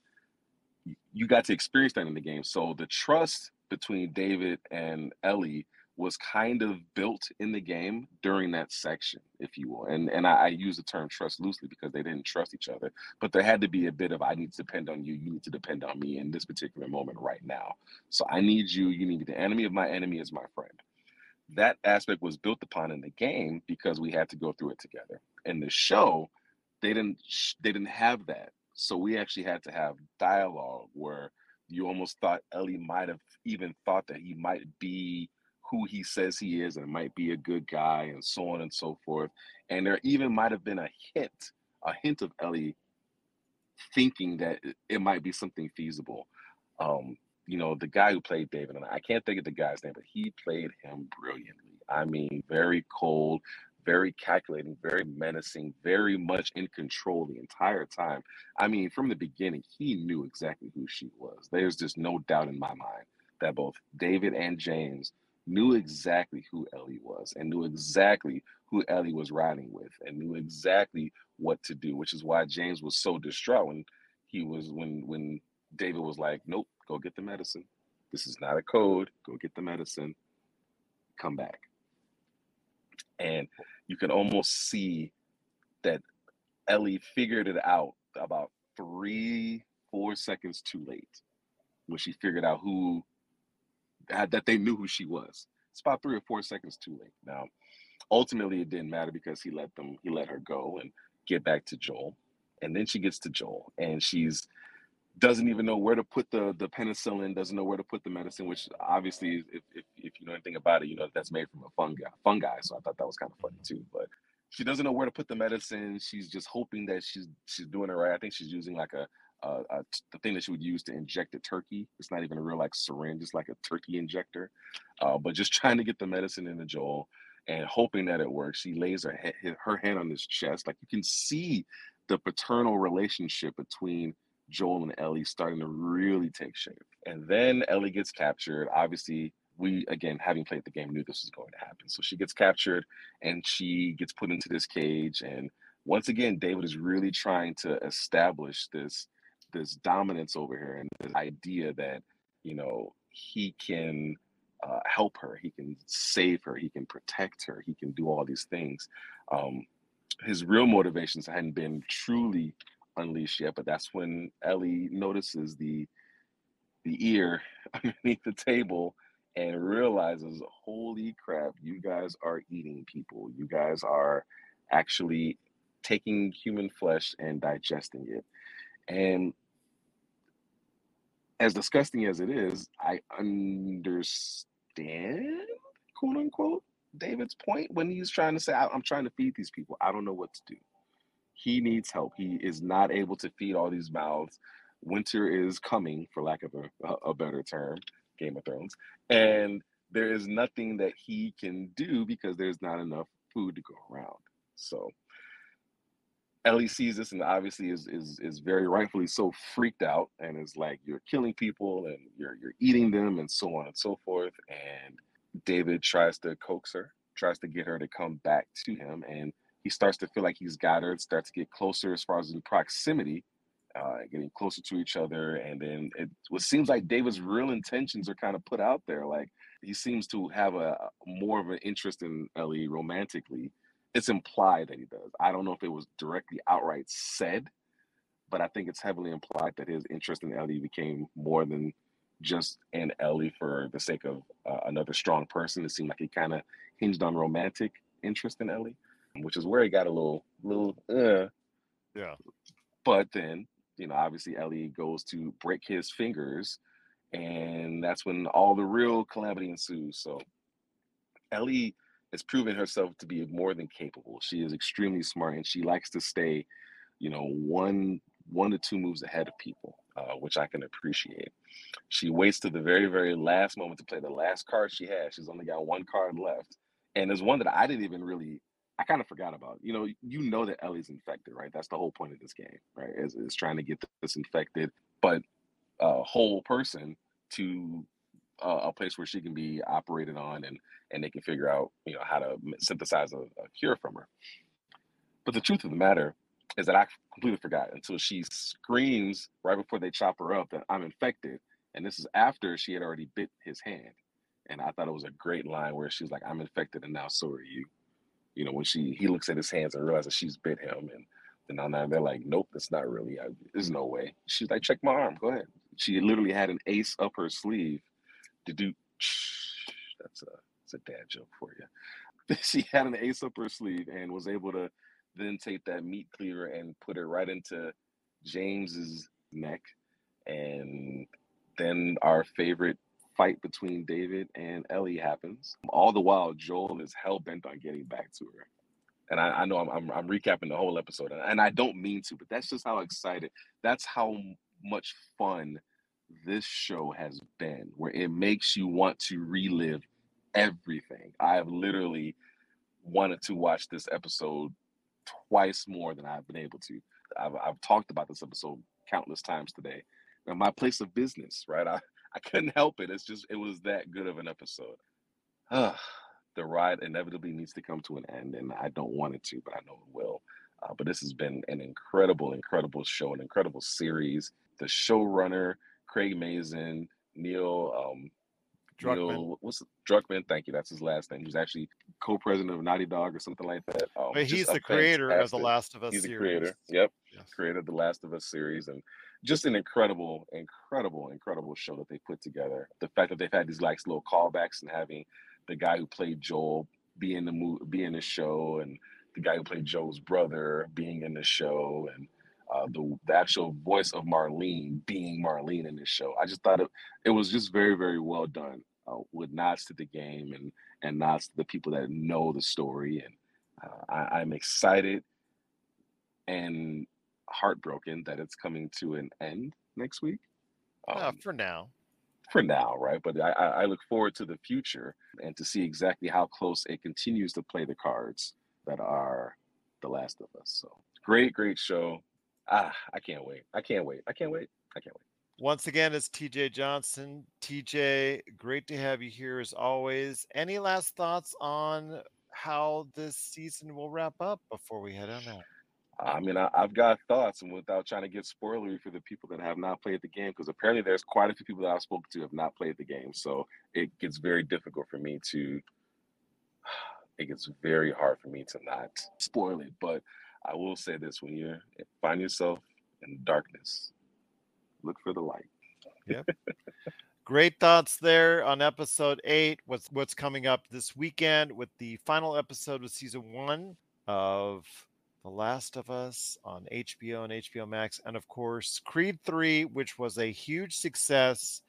you got to experience that in the game. So the trust between David and Ellie was kind of built in the game during that section, if you will. And and I, I, use the term trust loosely because they didn't trust each other, but there had to be a bit of I need to depend on you, you need to depend on me in this particular moment right now. So I need you, you need me. The enemy of my enemy is my friend. That aspect was built upon in the game because we had to go through it together. In the show, they didn't they didn't have that. So we actually had to have dialogue where you almost thought Ellie might have even thought that he might be who he says he is and might be a good guy and so on and so forth. And there even might have been a hint, a hint of Ellie thinking that it might be something feasible. Um, you know, the guy who played David, and I can't think of the guy's name, but he played him brilliantly. I mean, very cold, very calculating, very menacing, very much in control the entire time. I mean, from the beginning, he knew exactly who she was. There's just no doubt in my mind that both David and James knew exactly who Ellie was and knew exactly who Ellie was riding with and knew exactly what to do, which is why James was so distraught when he was when when David was like, Nope, go get the medicine. This is not a code. Go get the medicine. Come back. And you can almost see that Ellie figured it out about three, four seconds too late when she figured out who that they knew who she was. It's about three or four seconds too late. Now, ultimately, it didn't matter because he let them, he let her go and get back to Joel. And then she gets to Joel and she's doesn't even know where to put the the penicillin, doesn't know where to put the medicine, which obviously, if, if, if you know anything about it, you know that's made from a fungi. Fungi. So I thought that was kind of funny too. But she doesn't know where to put the medicine. She's just hoping that she's she's doing it right. I think she's using like a, a, a the thing that she would use to inject a turkey. It's not even a real like syringe. It's like a turkey injector. Uh, but just trying to get the medicine into Joel and hoping that it works. She lays her her hand on his chest. Like you can see the paternal relationship between Joel and Ellie starting to really take shape. And then Ellie gets captured. Obviously, we again having played the game knew this was going to happen. So she gets captured and she gets put into this cage. And once again, David is really trying to establish this this dominance over her and this idea that you know he can uh, help her, he can save her, he can protect her, he can do all these things. Um, his real motivations hadn't been truly unleashed yet, but that's when Ellie notices the the ear underneath the table and realizes, holy crap, you guys are eating people. You guys are actually taking human flesh and digesting it. And as disgusting as it is, I understand, quote unquote, David's point when he's trying to say, I'm trying to feed these people. I don't know what to do. He needs help. He is not able to feed all these mouths. Winter is coming, for lack of a, a better term, Game of Thrones. And there is nothing that he can do because there's not enough food to go around. So Ellie sees this and obviously is is is very rightfully so freaked out and is like, You're killing people and you're you're eating them and so on and so forth. And David tries to coax her, tries to get her to come back to him, and he starts to feel like he's got her, starts to get closer as far as in proximity, uh, getting closer to each other. And then it, it seems like David's real intentions are kind of put out there. Like he seems to have a more of an interest in Ellie romantically. It's implied that he does. I don't know if it was directly outright said, but I think it's heavily implied that his interest in Ellie became more than just an Ellie for the sake of uh, another strong person. It seemed like he kind of hinged on romantic interest in Ellie, which is where he got a little, little, uh. Yeah. But then, you know, obviously Ellie goes to break his fingers, and that's when all the real calamity ensues. So Ellie has proven herself to be more than capable. She is extremely smart, and she likes to stay, you know, one one to two moves ahead of people, uh, which I can appreciate. She waits to the very, very last moment to play the last card she has. She's only got one card left. And there's one that I didn't even really, I kind of forgot about. You know, you know that Ellie's infected, right? That's the whole point of this game, right? Is, is trying to get this infected, but a whole person to a place where she can be operated on and and they can figure out, you know, how to synthesize a, a cure from her. But the truth of the matter is that I completely forgot until she screams right before they chop her up that I'm infected. And this is after she had already bit his hand. And I thought it was a great line where she's like, I'm infected and now so are you. You know, when she he looks at his hands and realizes she's bit him and then now they're like, nope, that's not really. I, there's no way. She's like, check my arm. Go ahead. She literally had an ace up her sleeve to do. That's a that's a dad joke for you. She had an ace up her sleeve and was able to then take that meat cleaver and put it right into James's neck. And then our favorite fight between David and Ellie happens. All the while, Joel is hell bent on getting back to her. And I, I know I'm, I'm, I'm recapping the whole episode, and I don't mean to, but that's just how excited. That's how much fun this show has been, where it makes you want to relive everything. I have literally wanted to watch this episode twice more than I've been able to. I've, I've talked about this episode countless times today. Now, my place of business, right? I, I couldn't help it. It's just, it was that good of an episode. the ride inevitably needs to come to an end, and I don't want it to, but I know it will. Uh, but this has been an incredible, incredible show, an incredible series. The showrunner, Craig Mazin, Neil um, Druckmann. Neil, what's Druckmann? Thank you. That's his last name. He's actually co-president of Naughty Dog or something like that. Um, But he's the creator of the Last of Us He's the series. creator. Yep, Yes. created the Last of Us series, and just an incredible, incredible, incredible show that they put together. The fact that they've had these like little callbacks and having the guy who played Joel be in the movie, be in the show, and the guy who played Joel's brother being in the show, and uh, the, the actual voice of Marlene being Marlene in this show. I just thought it, it was just very, very well done uh, with nods to the game and, and nods to the people that know the story. And uh, I, I'm excited and heartbroken that it's coming to an end next week. Yeah, Um, for now. for now, right? But I, I I look forward to the future and to see exactly how close it continues to play the cards that are The Last of Us. So great, great show. Ah, I can't wait. I can't wait. I can't wait. I can't wait. Once again, it's TJ Johnson. TJ, great to have you here as always. Any last thoughts on how this season will wrap up before we head on out? I mean, I, I've got thoughts, and without trying to get spoilery for the people that have not played the game, because apparently there's quite a few people that I've spoken to have not played the game, so it gets very difficult for me to. It gets very hard for me to not spoil it, but I will say this: when you find yourself in darkness, look for the light. Yep. Great thoughts there on episode eight. What's what's coming up this weekend with the final episode of season one of The Last of Us on HBO and HBO Max, and of course Creed three, which was a huge success,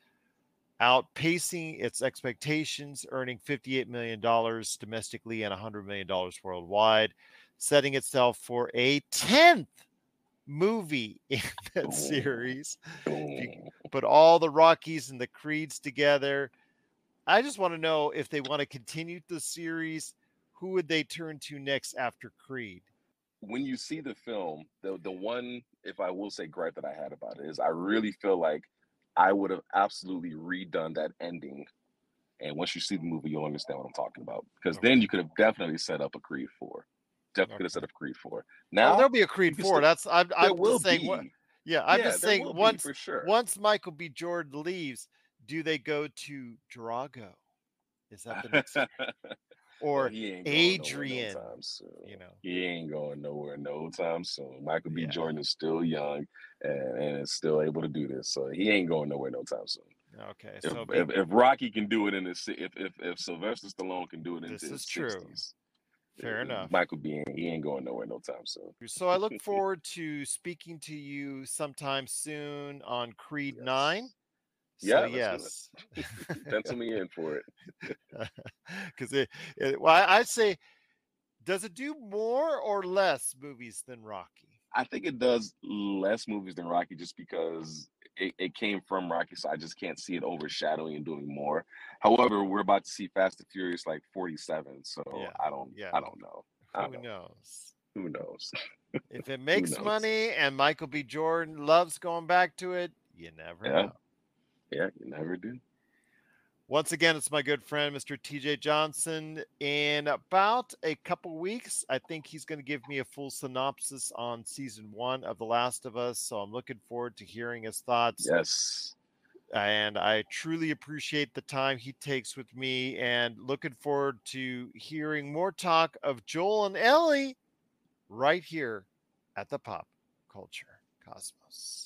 outpacing its expectations, earning fifty eight million dollars domestically and hundred million dollars worldwide, setting itself for a tenth movie in that series put all the Rockies and the Creeds together. I just want to know if they want to continue the series, who would they turn to next after Creed? When you see the film, the the one, if I will say, gripe that I had about it is, I really feel like I would have absolutely redone that ending. And once you see the movie, you'll understand what I'm talking about. Because Okay. then you could have definitely set up a Creed four. Definitely could have set up Creed four. Now Now there'll be a Creed four. still- That's I'm, I'm will just saying. be. What, yeah, I'm Yeah, just saying. will Once for sure. once Michael B. Jordan leaves, do they go to Drago? Is that the next, or Adrian, no soon. you know? He ain't going nowhere no time soon. Michael B. Yeah. Jordan is still young and, and is still able to do this, so he ain't going nowhere no time soon. Okay, If, so if, if Rocky can do it in si- if if if Sylvester Stallone can do it in This his is true. fair uh, enough. Michael B. He ain't going nowhere no time soon. So I look forward to speaking to you sometime soon on Creed Yes. Nine. Yeah, So it. yes, Pencil me in for it. because it, it. Well, I- I'd say, does it do more or less movies than Rocky? I think it does less movies than Rocky just because it, it came from Rocky, so I just can't see it overshadowing and doing more. However, we're about to see Fast and Furious like 47, so Yeah, I don't yeah. I don't know. I Who don't know. knows? Who knows? If it makes money and Michael B. Jordan loves going back to it, you never Yeah. know. Yeah, you never do. Once again, it's my good friend, Mr. TJ Johnson. In about a couple weeks, I think he's going to give me a full synopsis on season one of The Last of Us. So I'm looking forward to hearing his thoughts. Yes. And I truly appreciate the time he takes with me and looking forward to hearing more talk of Joel and Ellie right here at the Pop Culture Cosmos.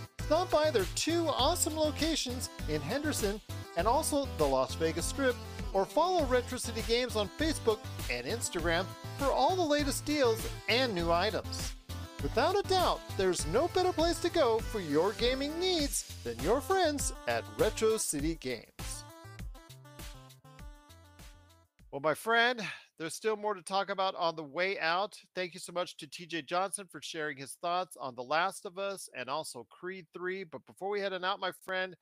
Stop by their two awesome locations in Henderson and also the Las Vegas Strip, or follow Retro City Games on Facebook and Instagram for all the latest deals and new items. Without a doubt, there's no better place to go for your gaming needs than your friends at Retro City Games. Well, my friend, there's still more to talk about on the way out. Thank you so much to TJ Johnson for sharing his thoughts on The Last of Us and also Creed 3. But before we head on out, my friend,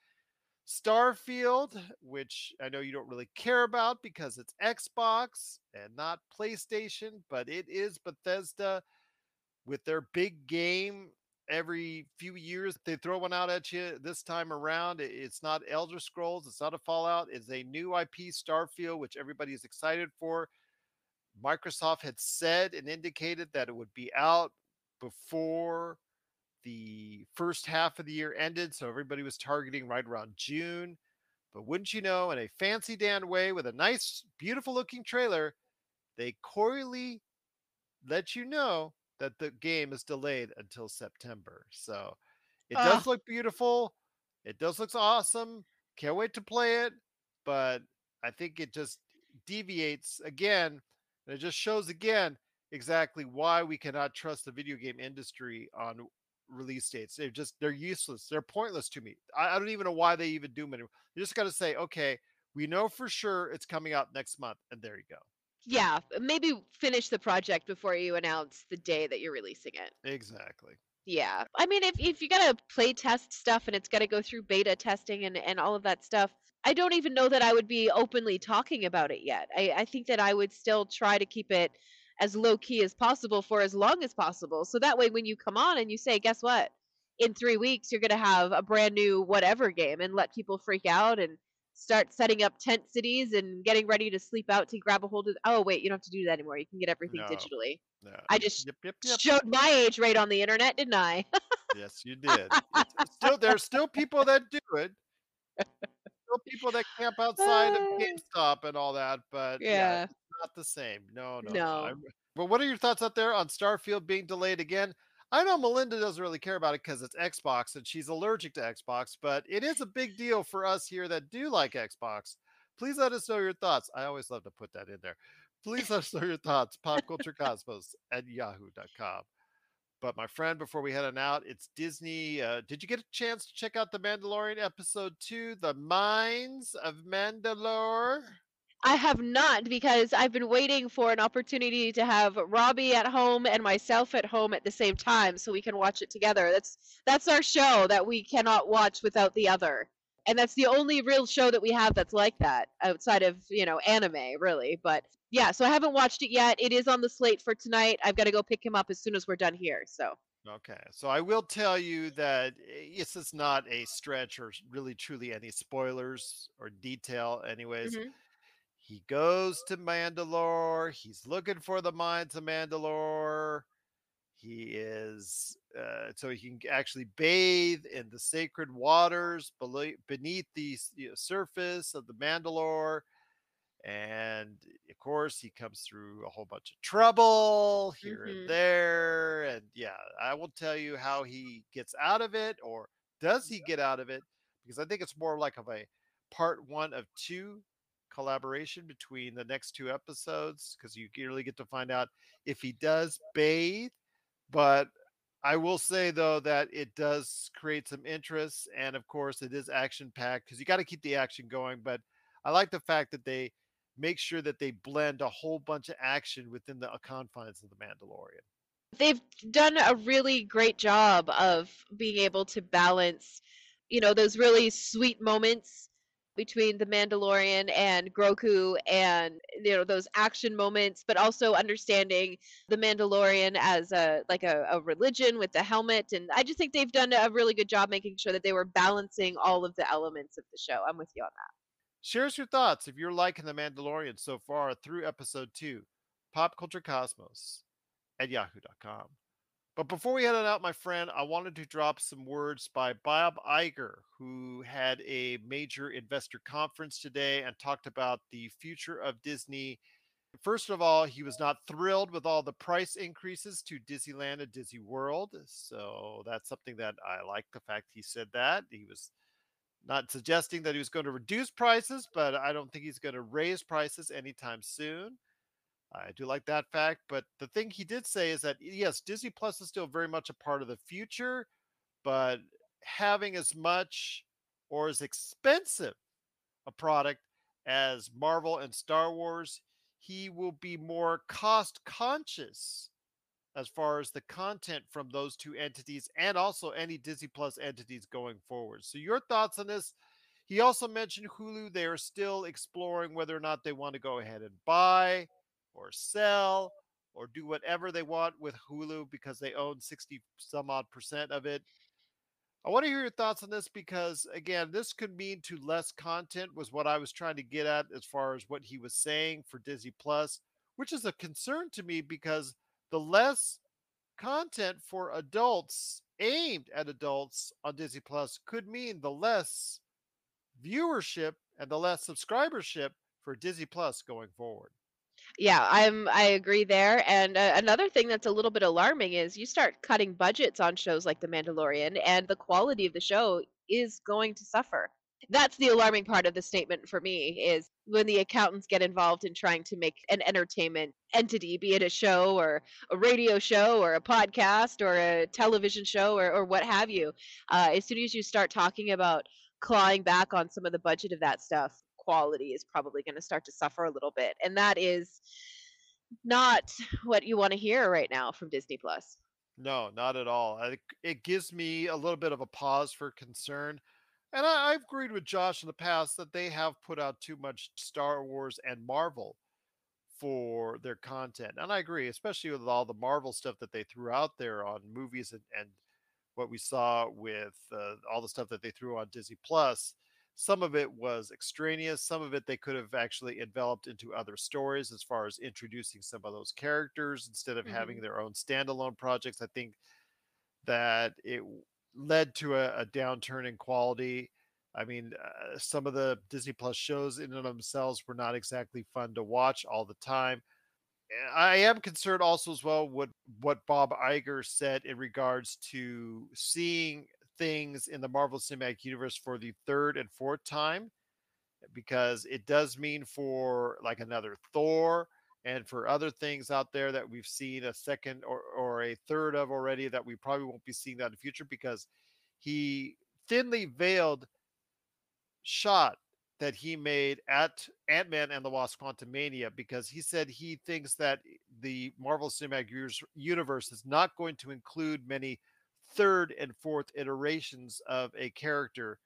Starfield, which I know you don't really care about because it's Xbox and not PlayStation, but it is Bethesda with their big game every few years they throw one out at you this time around it's not elder scrolls it's not a fallout it's a new ip starfield which everybody is excited for microsoft had said and indicated that it would be out before the first half of the year ended so everybody was targeting right around june but wouldn't you know in a fancy dan way with a nice beautiful looking trailer they coyly let you know that the game is delayed until September. So it does look beautiful. It does look awesome. Can't wait to play it. But I think it just deviates again. And it just shows again exactly why we cannot trust the video game industry on release dates. They're just they're useless. They're pointless to me. I, I don't even know why they even do them anymore. You just got to say, okay, we know for sure it's coming out next month, and there you go. Yeah, maybe finish the project before you announce the day that you're releasing it. Exactly. Yeah. I mean, if if you gotta play test stuff and it's gotta go through beta testing and and all of that stuff, I don't even know that I would be openly talking about it yet. I I think that I would still try to keep it as low key as possible for as long as possible. So that way when you come on and you say, "Guess what? In 3 weeks you're going to have a brand new whatever game" and let people freak out and start setting up tent cities and getting ready to sleep out to grab a hold of Oh, wait, you don't have to do that anymore. You can get everything No. digitally. No. I just Yep, yep, yep. showed my age right on the internet, didn't I? Yes, you did. It's still, there's still people that do it. Still people that camp outside of uh. GameStop and all that, but yeah, Yeah. it's not the same. No, no, no. No. But what are your thoughts out there on Starfield being delayed again? I know Melinda doesn't really care about it because it's Xbox and she's allergic to Xbox, but it is a big deal for us here that do like Xbox. Please let us know your thoughts. I always love to put that in there. Please let us know your thoughts. Popculturecosmos at yahoo.com. But my friend, before we head on out, it's Disney. Uh, did you get a chance to check out the Mandalorian episode two, The Mines of Mandalore? I have not because I've been waiting for an opportunity to have Robbie at home and myself at home at the same time so we can watch it together. That's that's our show that we cannot watch without the other. And that's the only real show that we have that's like that outside of, you know, anime, really. But yeah, so I haven't watched it yet. It is on the slate for tonight. I've got to go pick him up as soon as we're done here. So, Okay, so I will tell you that eh, this is not a stretch or really truly any spoilers or detail, anyways. Mhm. He goes to Mandalore. He's looking for the mines of Mandalore. He is uh, so he can actually bathe in the sacred waters beneath the surface of the Mandalore. And of course, he comes through a whole bunch of trouble here Mhm. and there. And yeah, I will tell you how he gets out of it, or does he get out of it? Because I think it's more like of a part one of two collaboration between the next two episodes because you really get to find out if he does bathe. But I will say though that it does create some interest, and of course it is action packed because you got to keep the action going. But I like the fact that they make sure that they blend a whole bunch of action within the uh, confines of the Mandalorian. they've done a really great job of being able to balance, you know, those really sweet moments between the Mandalorian and Grogu and you know those action moments but also understanding the Mandalorian as a like a, a religion with the helmet and I just think they've done a really good job making sure that they were balancing all of the elements of the show. I'm with you on that. Share us your thoughts if you're liking the Mandalorian so far through episode two, Pop Culture Cosmos at yahoo.com. But before we head on out, my friend, I wanted to drop some words by Bob Iger, who had a major investor conference today and talked about the future of Disney. First of all, he was not thrilled with all the price increases to Disneyland and Disney World. So that's something that I like the fact he said that. He was not suggesting that he was going to reduce prices, but I don't think he's going to raise prices anytime soon. I do like that fact. But the thing he did say is that, yes, Disney Plus is still very much a part of the future, but having as much or as expensive a product as Marvel and Star Wars, he will be more cost conscious as far as the content from those two entities and also any Disney Plus entities going forward. So, your thoughts on this? He also mentioned Hulu. They are still exploring whether or not they want to go ahead and buy or sell or do whatever they want with Hulu because they own 60 some odd percent of it. I want to hear your thoughts on this because, again, this could mean to less content, was what I was trying to get at as far as what he was saying for Disney Plus, which is a concern to me because the less content for adults aimed at adults on Disney Plus could mean the less viewership and the less subscribership for Disney Plus going forward. Yeah, I'm I agree there. And uh, another thing that's a little bit alarming is you start cutting budgets on shows like The Mandalorian and the quality of the show is going to suffer. That's the alarming part of the statement for me is when the accountants get involved in trying to make an entertainment entity, be it a show or a radio show or a podcast or a television show or, or what have you. Uh, as soon as you start talking about clawing back on some of the budget of that stuff, quality is probably going to start to suffer a little bit. And that is not what you want to hear right now from Disney Plus. No, not at all. It gives me a little bit of a pause for concern. And I, I've agreed with Josh in the past that they have put out too much Star Wars and Marvel for their content. And I agree, especially with all the Marvel stuff that they threw out there on movies and, and what we saw with uh, all the stuff that they threw on Disney Plus. Some of it was extraneous. Some of it they could have actually enveloped into other stories as far as introducing some of those characters instead of having Mhm. their own standalone projects. I think that it led to a, a downturn in quality. I mean, uh, some of the Disney Plus shows in and of themselves were not exactly fun to watch all the time. Uh, I am concerned also as well with what Bob Iger said in regards to seeing things in the Marvel Cinematic Universe for the third and fourth time because it does mean for like another Thor and for other things out there that we've seen a second or, or a third of already that we probably won't be seeing that in the future because he thinly veiled shot that he made at Ant-Man and the Wasp Quantumania because he said he thinks that the Marvel Cinematic Universe- Universe is not going to include many third and fourth iterations of a character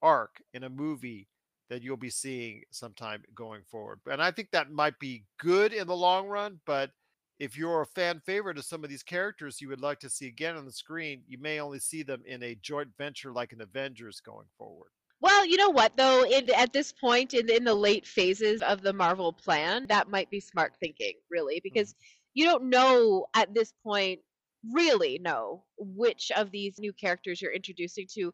arc in a movie that you'll be seeing sometime going forward. And I think that might be good in the long run, but if you're a fan favorite of some of these characters you would like to see again on the screen, you may only see them in a joint venture like an Avengers going forward. Well, you know what though, in, at this point in in the late phases of the Marvel plan, that might be smart thinking, really, mm-hmm. because you don't know at this point really know which of these new characters you're introducing to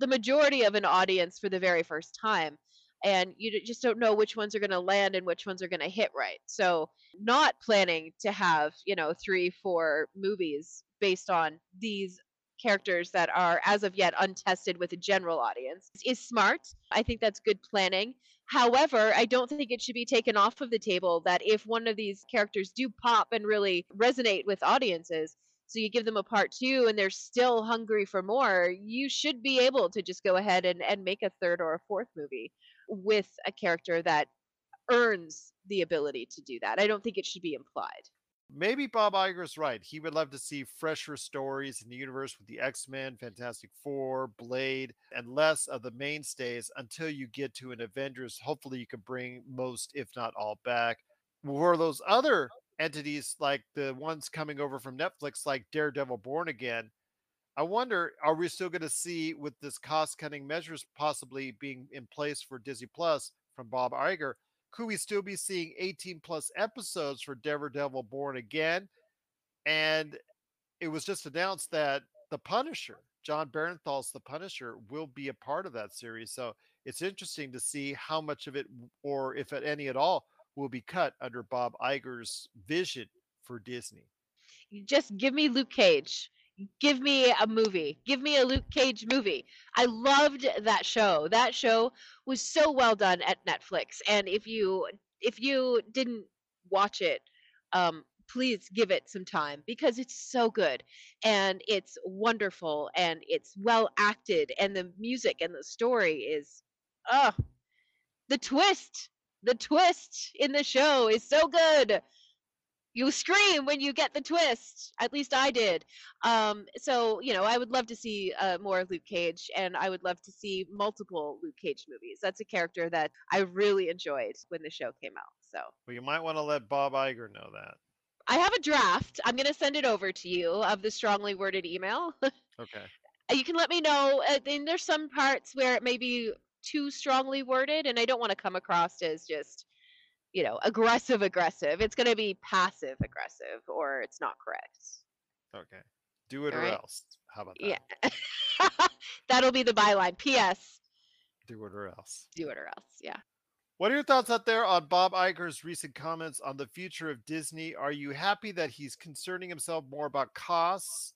the majority of an audience for the very first time. And you just don't know which ones are going to land and which ones are going to hit right. So, not planning to have, you know, three, four movies based on these characters that are as of yet untested with a general audience is smart. I think that's good planning. However, I don't think it should be taken off of the table that if one of these characters do pop and really resonate with audiences, so you give them a part two and they're still hungry for more, you should be able to just go ahead and, and make a third or a fourth movie with a character that earns the ability to do that. I don't think it should be implied. Maybe Bob Iger's right. He would love to see fresher stories in the universe with the X Men, Fantastic Four, Blade, and less of the mainstays until you get to an Avengers. Hopefully, you can bring most, if not all, back. Were those other entities like the ones coming over from Netflix, like Daredevil Born Again? I wonder, are we still going to see with this cost cutting measures possibly being in place for Disney Plus from Bob Iger? Could we still be seeing 18 plus episodes for Daredevil Born Again? And it was just announced that The Punisher, Jon Bernthal's The Punisher, will be a part of that series. So it's interesting to see how much of it, or if at any at all, will be cut under Bob Iger's vision for Disney. Just give me Luke Cage. Give me a movie. Give me a Luke Cage movie. I loved that show. That show was so well done at Netflix. And if you if you didn't watch it, um, please give it some time because it's so good and it's wonderful and it's well acted and the music and the story is oh the twist the twist in the show is so good you scream when you get the twist. At least I did. Um, so you know, I would love to see uh, more Luke Cage, and I would love to see multiple Luke Cage movies. That's a character that I really enjoyed when the show came out. So But you might want to let Bob Iger know that. I have a draft. I'm gonna send it over to you of the strongly worded email. Okay. you can let me know. Uh, and there's some parts where it may be too strongly worded, and I don't want to come across as just you know aggressive aggressive. It's gonna be passive aggressive, or it's not correct. Okay. Do it or Alright. else. How about that? Yeah. That'll be the byline. P.S. Do it or else. Do it or else. Yeah. What are your thoughts out there on Bob Iger's recent comments on the future of Disney? Are you happy that he's concerning himself more about costs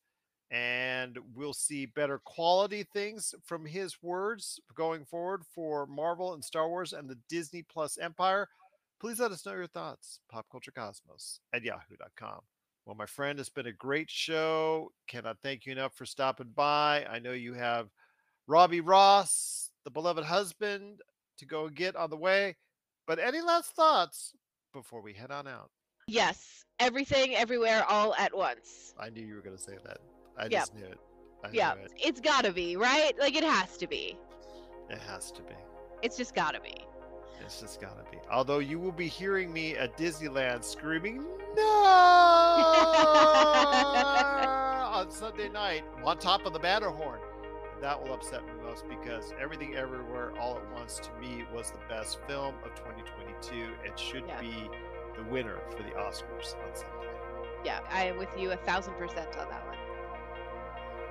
and we'll see better quality things from his words going forward for Marvel and Star Wars and the Disney Plus empire? Please let us know your thoughts. Popculturecosmos at yahoo.com. Well, my friend, it's been a great show. Cannot thank you enough for stopping by. I know you have Robbie Ross, the beloved husband, to go get on the way. But any last thoughts before we head on out? Yes, everything, everywhere, all at once. I knew you were going to say that. I Yep. just knew it. yeah, it. it's gotta be right. Like it has to be. It has to be. It's just gotta be. It's just gotta be. Although you will be hearing me at Disneyland screaming "No!" on Sunday night on top of the Matterhorn. And that will upset me most because Everything Everywhere All at Once to me was the best film of 2022 and should Yeah. be the winner for the Oscars on Sunday. Yeah, I am with you a thousand percent on that one.